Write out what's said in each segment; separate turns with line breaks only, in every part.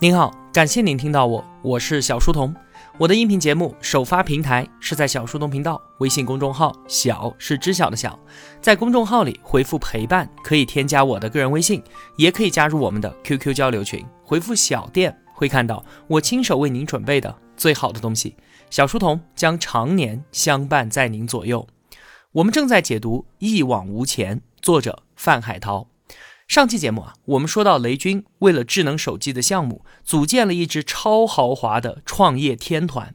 您好，感谢您听到我，我是小书童。我的音频节目首发平台是在小书童频道微信公众号，小是知晓的小，在公众号里回复陪伴，可以添加我的个人微信，也可以加入我们的 QQ 交流群。回复小店会看到我亲手为您准备的最好的东西，小书童将常年相伴在您左右。我们正在解读《一往无前》，作者范海涛。上期节目啊，我们说到雷军为了智能手机的项目，组建了一支超豪华的创业天团。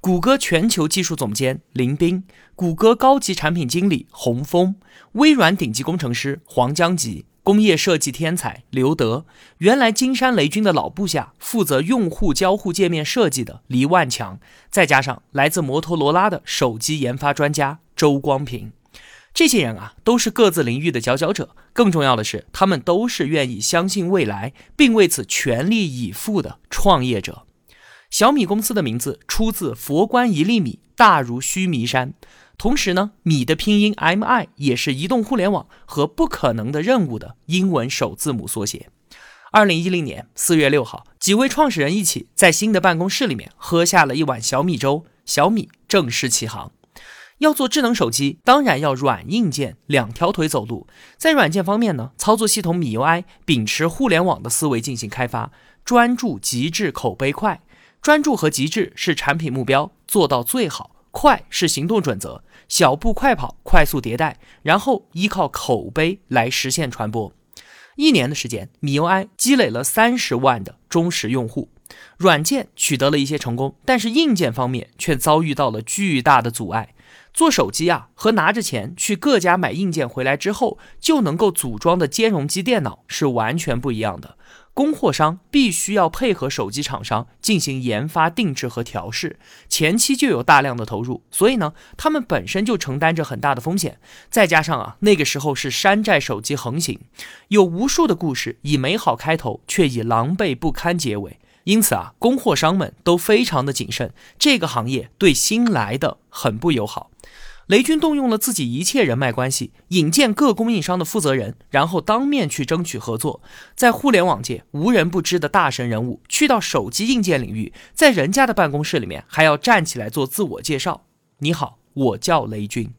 谷歌全球技术总监林斌，谷歌高级产品经理洪峰，微软顶级工程师黄江吉，工业设计天才刘德，原来金山雷军的老部下负责用户交互界面设计的黎万强，再加上来自摩托罗拉的手机研发专家周光平。这些人啊，都是各自领域的佼佼者。更重要的是，他们都是愿意相信未来，并为此全力以赴的创业者。小米公司的名字出自“佛观一粒米，大如须弥山”。同时呢，米的拼音 MI 也是移动互联网和不可能的任务的英文首字母缩写。二零一零年四月六号，几位创始人一起在新的办公室里面喝下了一碗小米粥，小米正式起航。要做智能手机，当然要软硬件两条腿走路。在软件方面呢，操作系统米 UI 秉持互联网的思维进行开发，专注、极致、口碑快。专注和极致是产品目标，做到最好；快是行动准则，小步快跑，快速迭代，然后依靠口碑来实现传播。一年的时间，米 UI 积累了三十万的忠实用户，软件取得了一些成功，但是硬件方面却遭遇到了巨大的阻碍。做手机啊，和拿着钱去各家买硬件回来之后就能够组装的兼容机电脑是完全不一样的。供货商必须要配合手机厂商进行研发、定制和调试，前期就有大量的投入，所以呢，他们本身就承担着很大的风险。再加上啊，那个时候是山寨手机横行，有无数的故事以美好开头，却以狼狈不堪结尾。因此啊，供货商们都非常的谨慎，这个行业对新来的很不友好。雷军动用了自己一切人脉关系，引荐各供应商的负责人，然后当面去争取合作。在互联网界无人不知的大神人物，去到手机硬件领域，在人家的办公室里面还要站起来做自我介绍：“你好，我叫雷军。”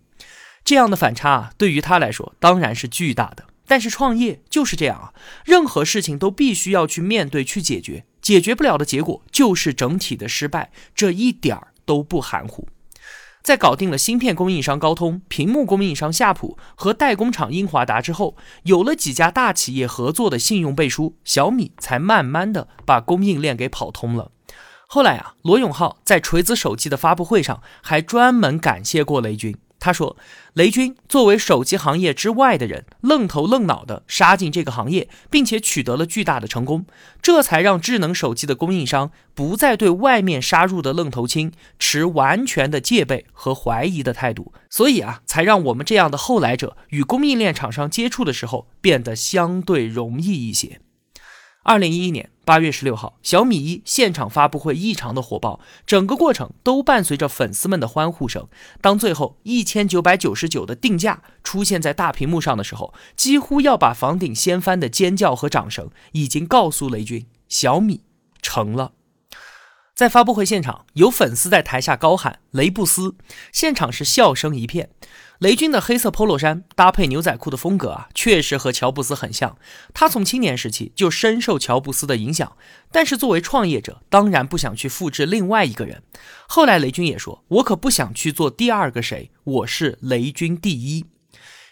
这样的反差啊，对于他来说当然是巨大的。但是创业就是这样啊，任何事情都必须要去面对、去解决，解决不了的结果就是整体的失败，这一点儿都不含糊。在搞定了芯片供应商高通、屏幕供应商夏普和代工厂英华达之后，有了几家大企业合作的信用背书，小米才慢慢的把供应链给跑通了。后来啊，罗永浩在锤子手机的发布会上还专门感谢过雷军。他说：“雷军作为手机行业之外的人，愣头愣脑的杀进这个行业，并且取得了巨大的成功，这才让智能手机的供应商不再对外面杀入的愣头青持完全的戒备和怀疑的态度。所以啊，才让我们这样的后来者与供应链厂商接触的时候变得相对容易一些。”二零一一年八月十六号，小米一现场发布会异常的火爆，整个过程都伴随着粉丝们的欢呼声。当最后一千九百九十九的定价出现在大屏幕上的时候，几乎要把房顶掀翻的尖叫和掌声，已经告诉雷军，小米成了。在发布会现场，有粉丝在台下高喊“雷布斯”，现场是笑声一片。雷军的黑色 polo 衫搭配牛仔裤的风格啊，确实和乔布斯很像。他从青年时期就深受乔布斯的影响，但是作为创业者，当然不想去复制另外一个人。后来雷军也说：“我可不想去做第二个谁，我是雷军第一。”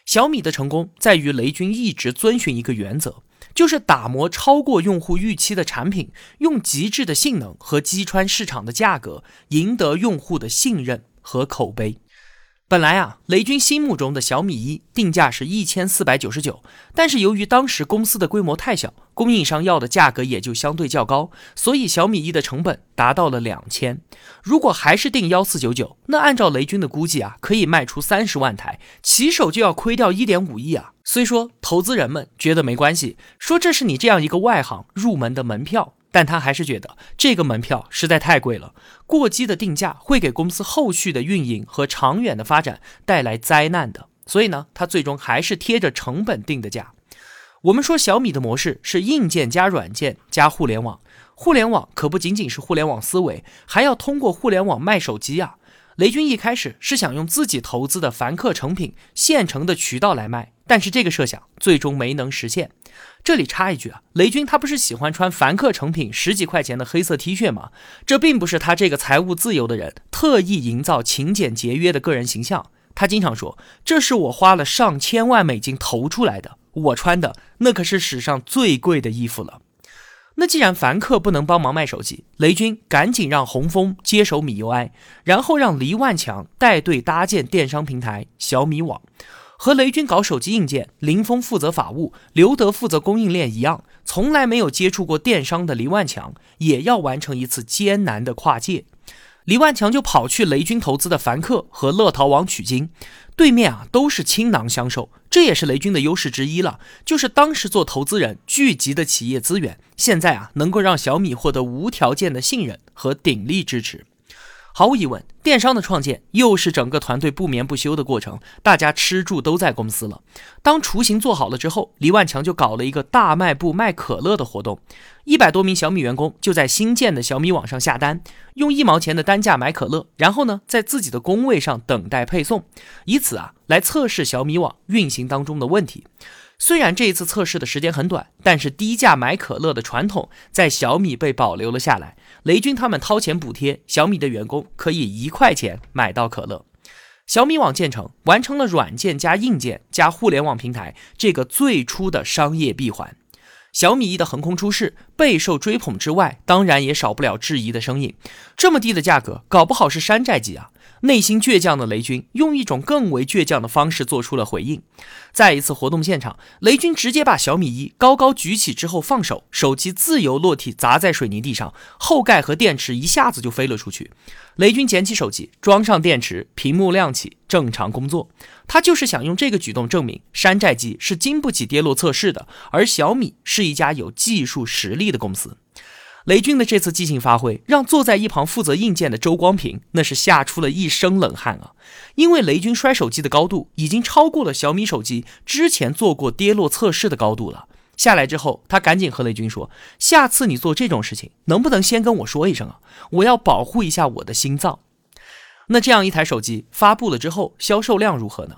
小米的成功在于雷军一直遵循一个原则，就是打磨超过用户预期的产品，用极致的性能和击穿市场的价格，赢得用户的信任和口碑。本来啊，雷军心目中的小米一定价是一千四百九十九，但是由于当时公司的规模太小，供应商要的价格也就相对较高，所以小米一的成本达到了两千。如果还是定幺四九九，那按照雷军的估计啊，可以卖出三十万台，起手就要亏掉一点五亿啊。虽说投资人们觉得没关系，说这是你这样一个外行入门的门票。但他还是觉得这个门票实在太贵了，过激的定价会给公司后续的运营和长远的发展带来灾难的。所以呢，他最终还是贴着成本定的价。我们说小米的模式是硬件加软件加互联网，互联网可不仅仅是互联网思维，还要通过互联网卖手机啊。雷军一开始是想用自己投资的凡客成品现成的渠道来卖，但是这个设想最终没能实现。这里插一句啊，雷军他不是喜欢穿凡客成品十几块钱的黑色 T 恤吗？这并不是他这个财务自由的人特意营造勤俭节约的个人形象。他经常说，这是我花了上千万美金投出来的，我穿的那可是史上最贵的衣服了。那既然凡客不能帮忙卖手机，雷军赶紧让洪峰接手米 UI，然后让黎万强带队搭建电商平台小米网。和雷军搞手机硬件，林峰负责法务，刘德负责供应链一样，从来没有接触过电商的黎万强也要完成一次艰难的跨界。黎万强就跑去雷军投资的凡客和乐淘网取经，对面啊都是倾囊相授，这也是雷军的优势之一了，就是当时做投资人聚集的企业资源，现在啊能够让小米获得无条件的信任和鼎力支持。毫无疑问，电商的创建又是整个团队不眠不休的过程，大家吃住都在公司了。当雏形做好了之后，李万强就搞了一个大卖部卖可乐的活动，一百多名小米员工就在新建的小米网上下单，用一毛钱的单价买可乐，然后呢，在自己的工位上等待配送，以此啊来测试小米网运行当中的问题。虽然这一次测试的时间很短，但是低价买可乐的传统在小米被保留了下来。雷军他们掏钱补贴，小米的员工可以一块钱买到可乐。小米网建成，完成了软件加硬件加互联网平台这个最初的商业闭环。小米一的横空出世，备受追捧之外，当然也少不了质疑的声音。这么低的价格，搞不好是山寨机啊！内心倔强的雷军用一种更为倔强的方式做出了回应。在一次活动现场，雷军直接把小米一高高举起之后放手，手机自由落体砸在水泥地上，后盖和电池一下子就飞了出去。雷军捡起手机，装上电池，屏幕亮起，正常工作。他就是想用这个举动证明，山寨机是经不起跌落测试的，而小米是一家有技术实力的公司。雷军的这次即兴发挥，让坐在一旁负责硬件的周光平那是吓出了一身冷汗啊！因为雷军摔手机的高度已经超过了小米手机之前做过跌落测试的高度了。下来之后，他赶紧和雷军说：“下次你做这种事情，能不能先跟我说一声啊？我要保护一下我的心脏。”那这样一台手机发布了之后，销售量如何呢？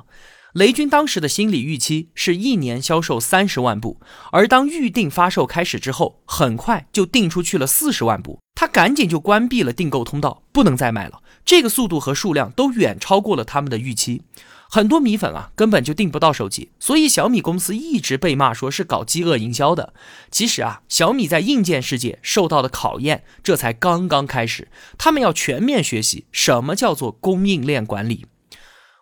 雷军当时的心理预期是一年销售三十万部，而当预定发售开始之后，很快就订出去了四十万部，他赶紧就关闭了订购通道，不能再卖了。这个速度和数量都远超过了他们的预期，很多米粉啊根本就订不到手机，所以小米公司一直被骂说是搞饥饿营销的。其实啊，小米在硬件世界受到的考验这才刚刚开始，他们要全面学习什么叫做供应链管理。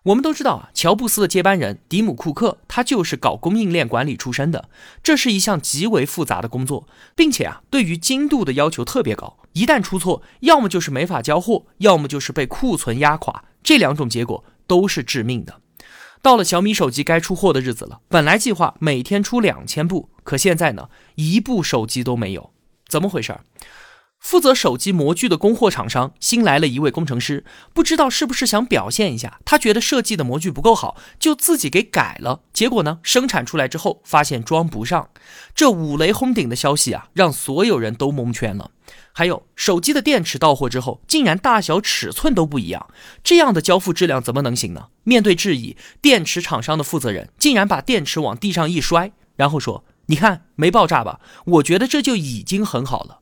我们都知道啊，乔布斯的接班人迪姆·库克，他就是搞供应链管理出身的。这是一项极为复杂的工作，并且啊，对于精度的要求特别高。一旦出错，要么就是没法交货，要么就是被库存压垮，这两种结果都是致命的。到了小米手机该出货的日子了，本来计划每天出两千部，可现在呢，一部手机都没有，怎么回事儿？负责手机模具的供货厂商新来了一位工程师，不知道是不是想表现一下，他觉得设计的模具不够好，就自己给改了。结果呢，生产出来之后发现装不上。这五雷轰顶的消息啊，让所有人都蒙圈了。还有手机的电池到货之后，竟然大小尺寸都不一样，这样的交付质量怎么能行呢？面对质疑，电池厂商的负责人竟然把电池往地上一摔，然后说：“你看没爆炸吧？我觉得这就已经很好了。”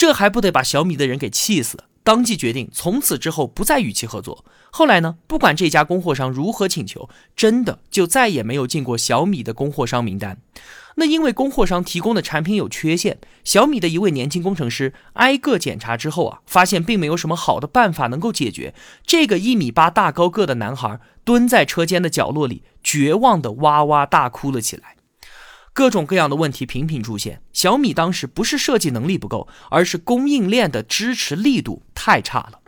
这还不得把小米的人给气死？当即决定从此之后不再与其合作。后来呢，不管这家供货商如何请求，真的就再也没有进过小米的供货商名单。那因为供货商提供的产品有缺陷，小米的一位年轻工程师挨个检查之后啊，发现并没有什么好的办法能够解决。这个一米八大高个的男孩蹲在车间的角落里，绝望的哇哇大哭了起来。各种各样的问题频频出现，小米当时不是设计能力不够，而是供应链的支持力度太差了。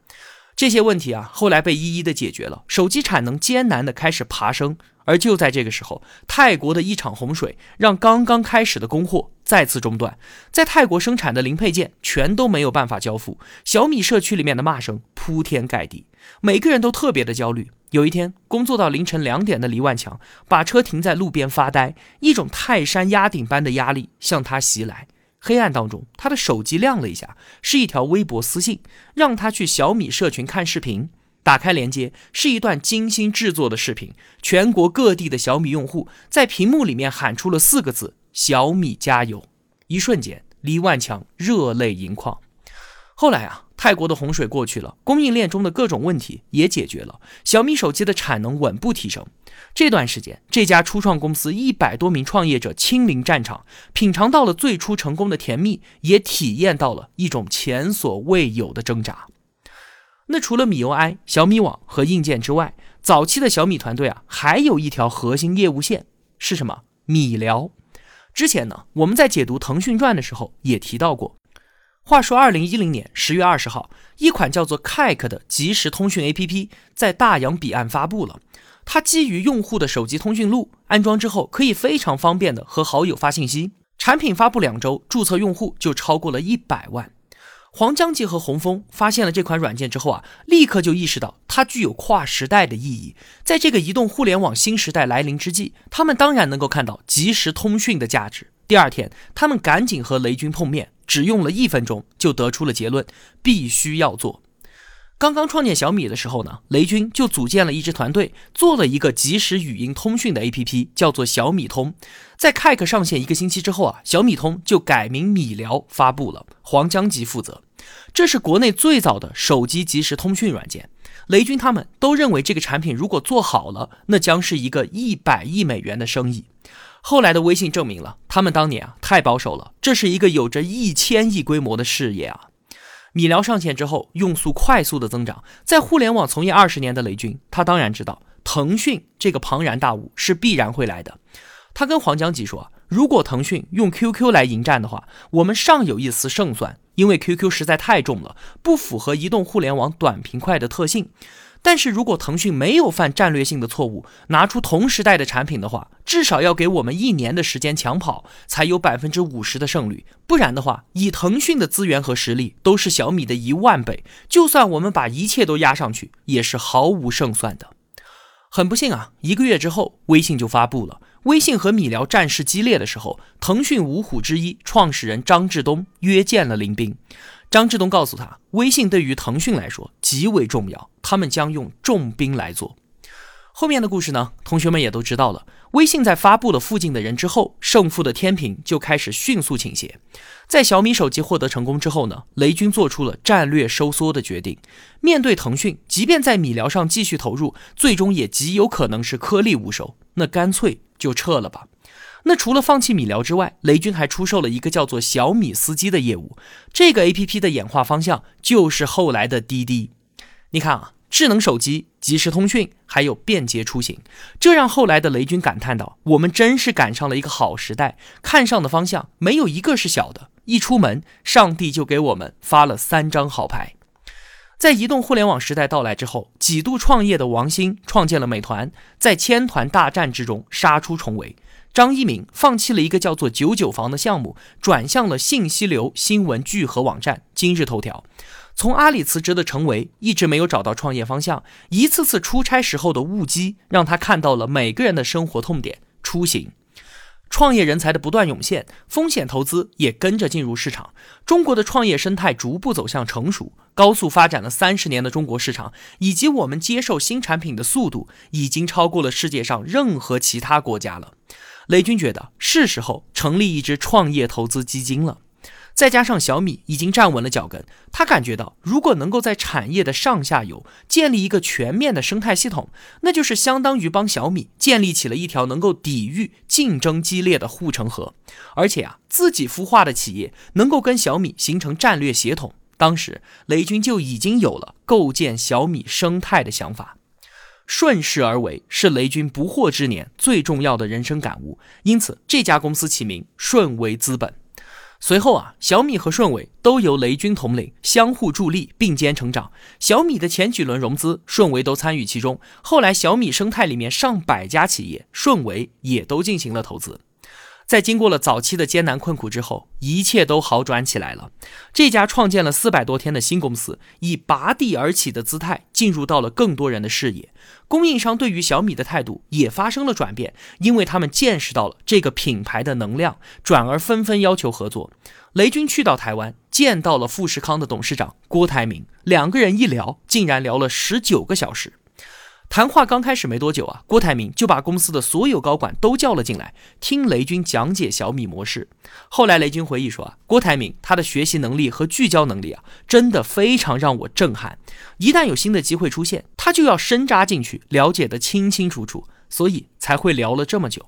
这些问题啊，后来被一一的解决了，手机产能艰难的开始爬升。而就在这个时候，泰国的一场洪水让刚刚开始的供货再次中断，在泰国生产的零配件全都没有办法交付，小米社区里面的骂声铺天盖地，每个人都特别的焦虑。有一天，工作到凌晨两点的黎万强把车停在路边发呆，一种泰山压顶般的压力向他袭来。黑暗当中，他的手机亮了一下，是一条微博私信，让他去小米社群看视频。打开链接，是一段精心制作的视频。全国各地的小米用户在屏幕里面喊出了四个字：“小米加油！”一瞬间，李万强热泪盈眶。后来啊，泰国的洪水过去了，供应链中的各种问题也解决了，小米手机的产能稳步提升。这段时间，这家初创公司一百多名创业者亲临战场，品尝到了最初成功的甜蜜，也体验到了一种前所未有的挣扎。那除了米 UI、小米网和硬件之外，早期的小米团队啊，还有一条核心业务线是什么？米聊。之前呢，我们在解读腾讯传的时候也提到过。话说，二零一零年十月二十号，一款叫做 Kik 的即时通讯 APP 在大洋彼岸发布了。它基于用户的手机通讯录，安装之后可以非常方便的和好友发信息。产品发布两周，注册用户就超过了一百万。黄江杰和洪峰发现了这款软件之后啊，立刻就意识到它具有跨时代的意义。在这个移动互联网新时代来临之际，他们当然能够看到即时通讯的价值。第二天，他们赶紧和雷军碰面，只用了一分钟就得出了结论：必须要做。刚刚创建小米的时候呢，雷军就组建了一支团队，做了一个即时语音通讯的 APP，叫做小米通。在 Kik 上线一个星期之后啊，小米通就改名米聊发布了，黄江吉负责。这是国内最早的手机即时通讯软件。雷军他们都认为这个产品如果做好了，那将是一个一百亿美元的生意。后来的微信证明了，他们当年啊太保守了，这是一个有着一千亿规模的事业啊。米聊上线之后，用速快速的增长。在互联网从业二十年的雷军，他当然知道腾讯这个庞然大物是必然会来的。他跟黄江吉说：“如果腾讯用 QQ 来迎战的话，我们尚有一丝胜算，因为 QQ 实在太重了，不符合移动互联网短平快的特性。”但是如果腾讯没有犯战略性的错误，拿出同时代的产品的话，至少要给我们一年的时间抢跑，才有百分之五十的胜率。不然的话，以腾讯的资源和实力，都是小米的一万倍。就算我们把一切都压上去，也是毫无胜算的。很不幸啊，一个月之后，微信就发布了。微信和米聊战事激烈的时候，腾讯五虎之一创始人张志东约见了林斌。张志东告诉他，微信对于腾讯来说极为重要，他们将用重兵来做。后面的故事呢，同学们也都知道了。微信在发布了附近的人之后，胜负的天平就开始迅速倾斜。在小米手机获得成功之后呢，雷军做出了战略收缩的决定。面对腾讯，即便在米聊上继续投入，最终也极有可能是颗粒无收，那干脆就撤了吧。那除了放弃米聊之外，雷军还出售了一个叫做小米司机的业务。这个 A P P 的演化方向就是后来的滴滴。你看啊，智能手机、即时通讯，还有便捷出行，这让后来的雷军感叹道：“我们真是赶上了一个好时代，看上的方向没有一个是小的。一出门，上帝就给我们发了三张好牌。”在移动互联网时代到来之后，几度创业的王兴创建了美团，在千团大战之中杀出重围。张一鸣放弃了一个叫做“九九房”的项目，转向了信息流新闻聚合网站今日头条。从阿里辞职的程维一直没有找到创业方向，一次次出差时候的误机让他看到了每个人的生活痛点：出行。创业人才的不断涌现，风险投资也跟着进入市场。中国的创业生态逐步走向成熟，高速发展了三十年的中国市场，以及我们接受新产品的速度，已经超过了世界上任何其他国家了。雷军觉得是时候成立一支创业投资基金了，再加上小米已经站稳了脚跟，他感觉到如果能够在产业的上下游建立一个全面的生态系统，那就是相当于帮小米建立起了一条能够抵御竞争激烈的护城河，而且啊，自己孵化的企业能够跟小米形成战略协同。当时雷军就已经有了构建小米生态的想法。顺势而为是雷军不惑之年最重要的人生感悟，因此这家公司起名顺为资本。随后啊，小米和顺为都由雷军统领，相互助力，并肩成长。小米的前几轮融资，顺为都参与其中。后来小米生态里面上百家企业，顺为也都进行了投资。在经过了早期的艰难困苦之后，一切都好转起来了。这家创建了四百多天的新公司，以拔地而起的姿态进入到了更多人的视野。供应商对于小米的态度也发生了转变，因为他们见识到了这个品牌的能量，转而纷纷要求合作。雷军去到台湾，见到了富士康的董事长郭台铭，两个人一聊，竟然聊了十九个小时。谈话刚开始没多久啊，郭台铭就把公司的所有高管都叫了进来，听雷军讲解小米模式。后来雷军回忆说啊，郭台铭他的学习能力和聚焦能力啊，真的非常让我震撼。一旦有新的机会出现，他就要深扎进去，了解得清清楚楚，所以才会聊了这么久。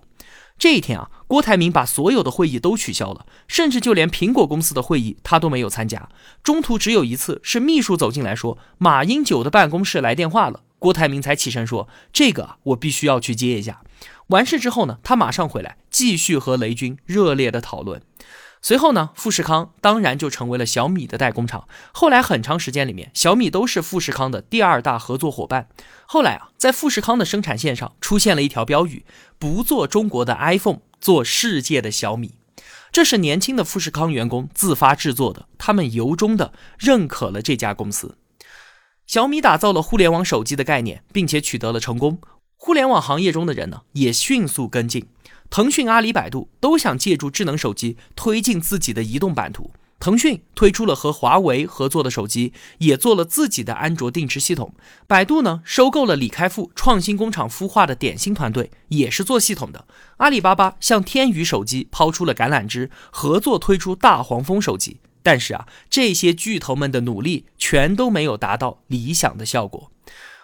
这一天啊，郭台铭把所有的会议都取消了，甚至就连苹果公司的会议他都没有参加。中途只有一次是秘书走进来说，马英九的办公室来电话了。郭台铭才起身说：“这个我必须要去接一下。”完事之后呢，他马上回来继续和雷军热烈的讨论。随后呢，富士康当然就成为了小米的代工厂。后来很长时间里面，小米都是富士康的第二大合作伙伴。后来啊，在富士康的生产线上出现了一条标语：“不做中国的 iPhone，做世界的小米。”这是年轻的富士康员工自发制作的，他们由衷的认可了这家公司。小米打造了互联网手机的概念，并且取得了成功。互联网行业中的人呢，也迅速跟进。腾讯、阿里、百度都想借助智能手机推进自己的移动版图。腾讯推出了和华为合作的手机，也做了自己的安卓定制系统。百度呢，收购了李开复创新工厂孵化的点心团队，也是做系统的。阿里巴巴向天宇手机抛出了橄榄枝，合作推出大黄蜂手机。但是啊，这些巨头们的努力全都没有达到理想的效果。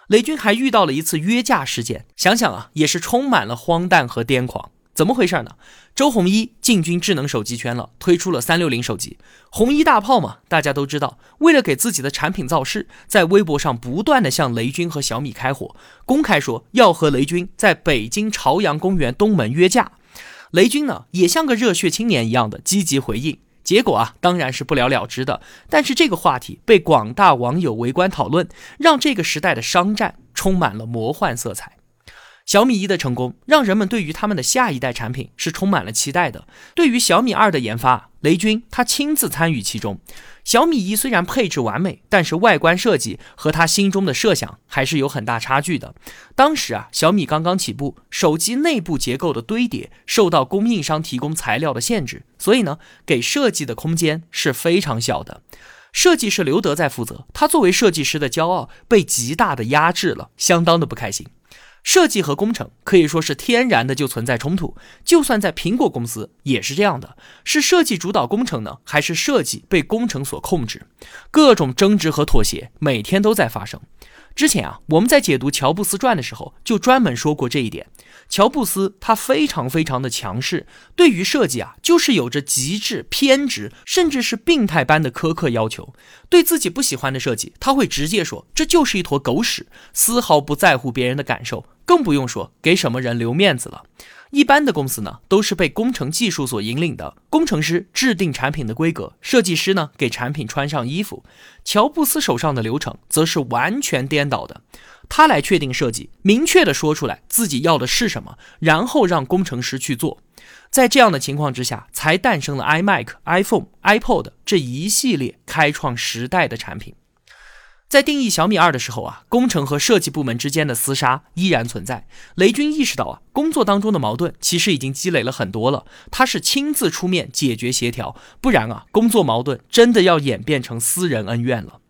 雷军还遇到了一次约架事件，想想啊，也是充满了荒诞和癫狂。怎么回事呢？周鸿祎进军智能手机圈了，推出了三六零手机。红衣大炮嘛，大家都知道，为了给自己的产品造势，在微博上不断的向雷军和小米开火，公开说要和雷军在北京朝阳公园东门约架。雷军呢，也像个热血青年一样的积极回应。结果啊，当然是不了了之的。但是这个话题被广大网友围观讨论，让这个时代的商战充满了魔幻色彩。小米一的成功，让人们对于他们的下一代产品是充满了期待的。对于小米二的研发，雷军他亲自参与其中。小米一虽然配置完美，但是外观设计和他心中的设想还是有很大差距的。当时啊，小米刚刚起步，手机内部结构的堆叠受到供应商提供材料的限制，所以呢，给设计的空间是非常小的。设计师刘德在负责，他作为设计师的骄傲被极大的压制了，相当的不开心。设计和工程可以说是天然的就存在冲突，就算在苹果公司也是这样的，是设计主导工程呢，还是设计被工程所控制？各种争执和妥协每天都在发生。之前啊，我们在解读乔布斯传的时候，就专门说过这一点。乔布斯他非常非常的强势，对于设计啊，就是有着极致偏执，甚至是病态般的苛刻要求。对自己不喜欢的设计，他会直接说这就是一坨狗屎，丝毫不在乎别人的感受，更不用说给什么人留面子了。一般的公司呢，都是被工程技术所引领的，工程师制定产品的规格，设计师呢给产品穿上衣服。乔布斯手上的流程则是完全颠倒的，他来确定设计，明确的说出来自己要的是什么，然后让工程师去做。在这样的情况之下，才诞生了 iMac、iPhone、iPod 这一系列开创时代的产品。在定义小米二的时候啊，工程和设计部门之间的厮杀依然存在。雷军意识到啊，工作当中的矛盾其实已经积累了很多了，他是亲自出面解决协调，不然啊，工作矛盾真的要演变成私人恩怨了。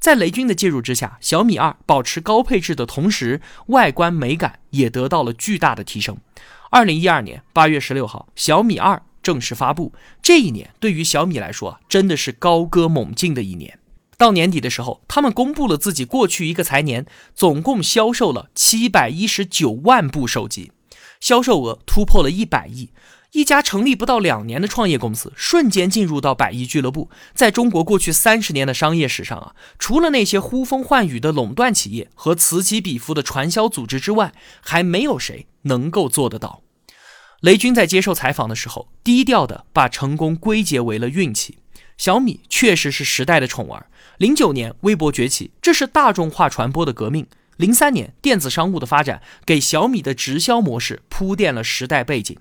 在雷军的介入之下，小米二保持高配置的同时，外观美感也得到了巨大的提升。二零一二年八月十六号，小米二正式发布。这一年对于小米来说啊，真的是高歌猛进的一年。到年底的时候，他们公布了自己过去一个财年总共销售了七百一十九万部手机，销售额突破了一百亿。一家成立不到两年的创业公司，瞬间进入到百亿俱乐部。在中国过去三十年的商业史上啊，除了那些呼风唤雨的垄断企业和此起彼伏的传销组织之外，还没有谁能够做得到。雷军在接受采访的时候，低调的把成功归结为了运气。小米确实是时代的宠儿。零九年，微博崛起，这是大众化传播的革命。零三年，电子商务的发展给小米的直销模式铺垫了时代背景。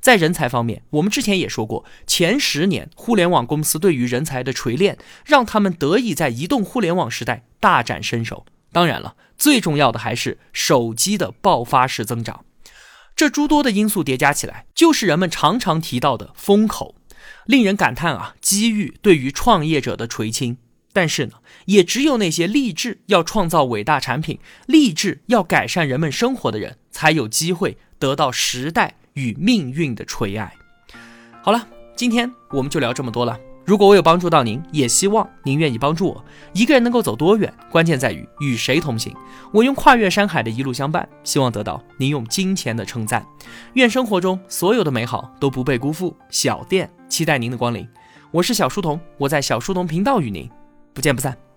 在人才方面，我们之前也说过，前十年互联网公司对于人才的锤炼，让他们得以在移动互联网时代大展身手。当然了，最重要的还是手机的爆发式增长。这诸多的因素叠加起来，就是人们常常提到的风口，令人感叹啊！机遇对于创业者的垂青。但是呢，也只有那些立志要创造伟大产品、立志要改善人们生活的人，才有机会得到时代与命运的垂爱。好了，今天我们就聊这么多了。如果我有帮助到您，也希望您愿意帮助我。一个人能够走多远，关键在于与谁同行。我用跨越山海的一路相伴，希望得到您用金钱的称赞。愿生活中所有的美好都不被辜负。小店期待您的光临。我是小书童，我在小书童频道与您不见不散。